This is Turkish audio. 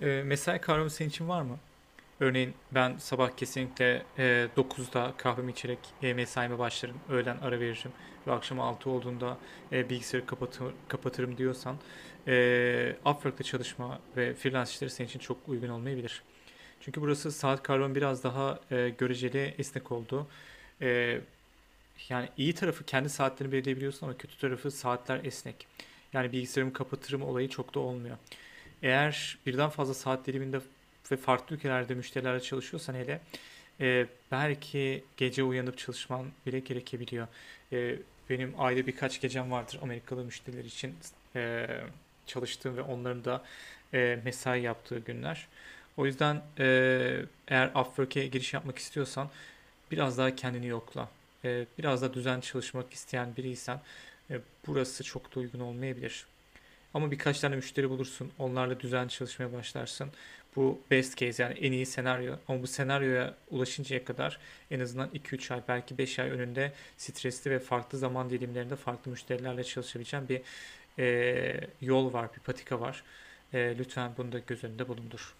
E, mesai kavramı senin için var mı? Örneğin ben sabah kesinlikle e, 9'da kahvemi içerek e, mesaime başlarım. Öğlen ara veririm. Ve akşam 6 olduğunda e, bilgisayarı kapatır, kapatırım diyorsan e, Upwork'ta çalışma ve freelance işleri senin için çok uygun olmayabilir. Çünkü burası saat kavramı biraz daha e, göreceli esnek oldu. E, yani iyi tarafı kendi saatlerini belirleyebiliyorsun ama kötü tarafı saatler esnek. Yani bilgisayarımı kapatırım olayı çok da olmuyor. Eğer birden fazla saat diliminde ve farklı ülkelerde müşterilerle çalışıyorsan hele e, belki gece uyanıp çalışman bile gerekebiliyor. E, benim ayda birkaç gecem vardır Amerikalı müşteriler için e, çalıştığım ve onların da e, mesai yaptığı günler. O yüzden e, eğer Upwork'e giriş yapmak istiyorsan biraz daha kendini yokla. E, biraz da düzen çalışmak isteyen biriysen e, burası çok da uygun olmayabilir. Ama birkaç tane müşteri bulursun. Onlarla düzenli çalışmaya başlarsın. Bu best case yani en iyi senaryo. Ama bu senaryoya ulaşıncaya kadar en azından 2-3 ay belki 5 ay önünde stresli ve farklı zaman dilimlerinde farklı müşterilerle çalışabileceğin bir e, yol var, bir patika var. E, lütfen bunu da göz önünde bulundur.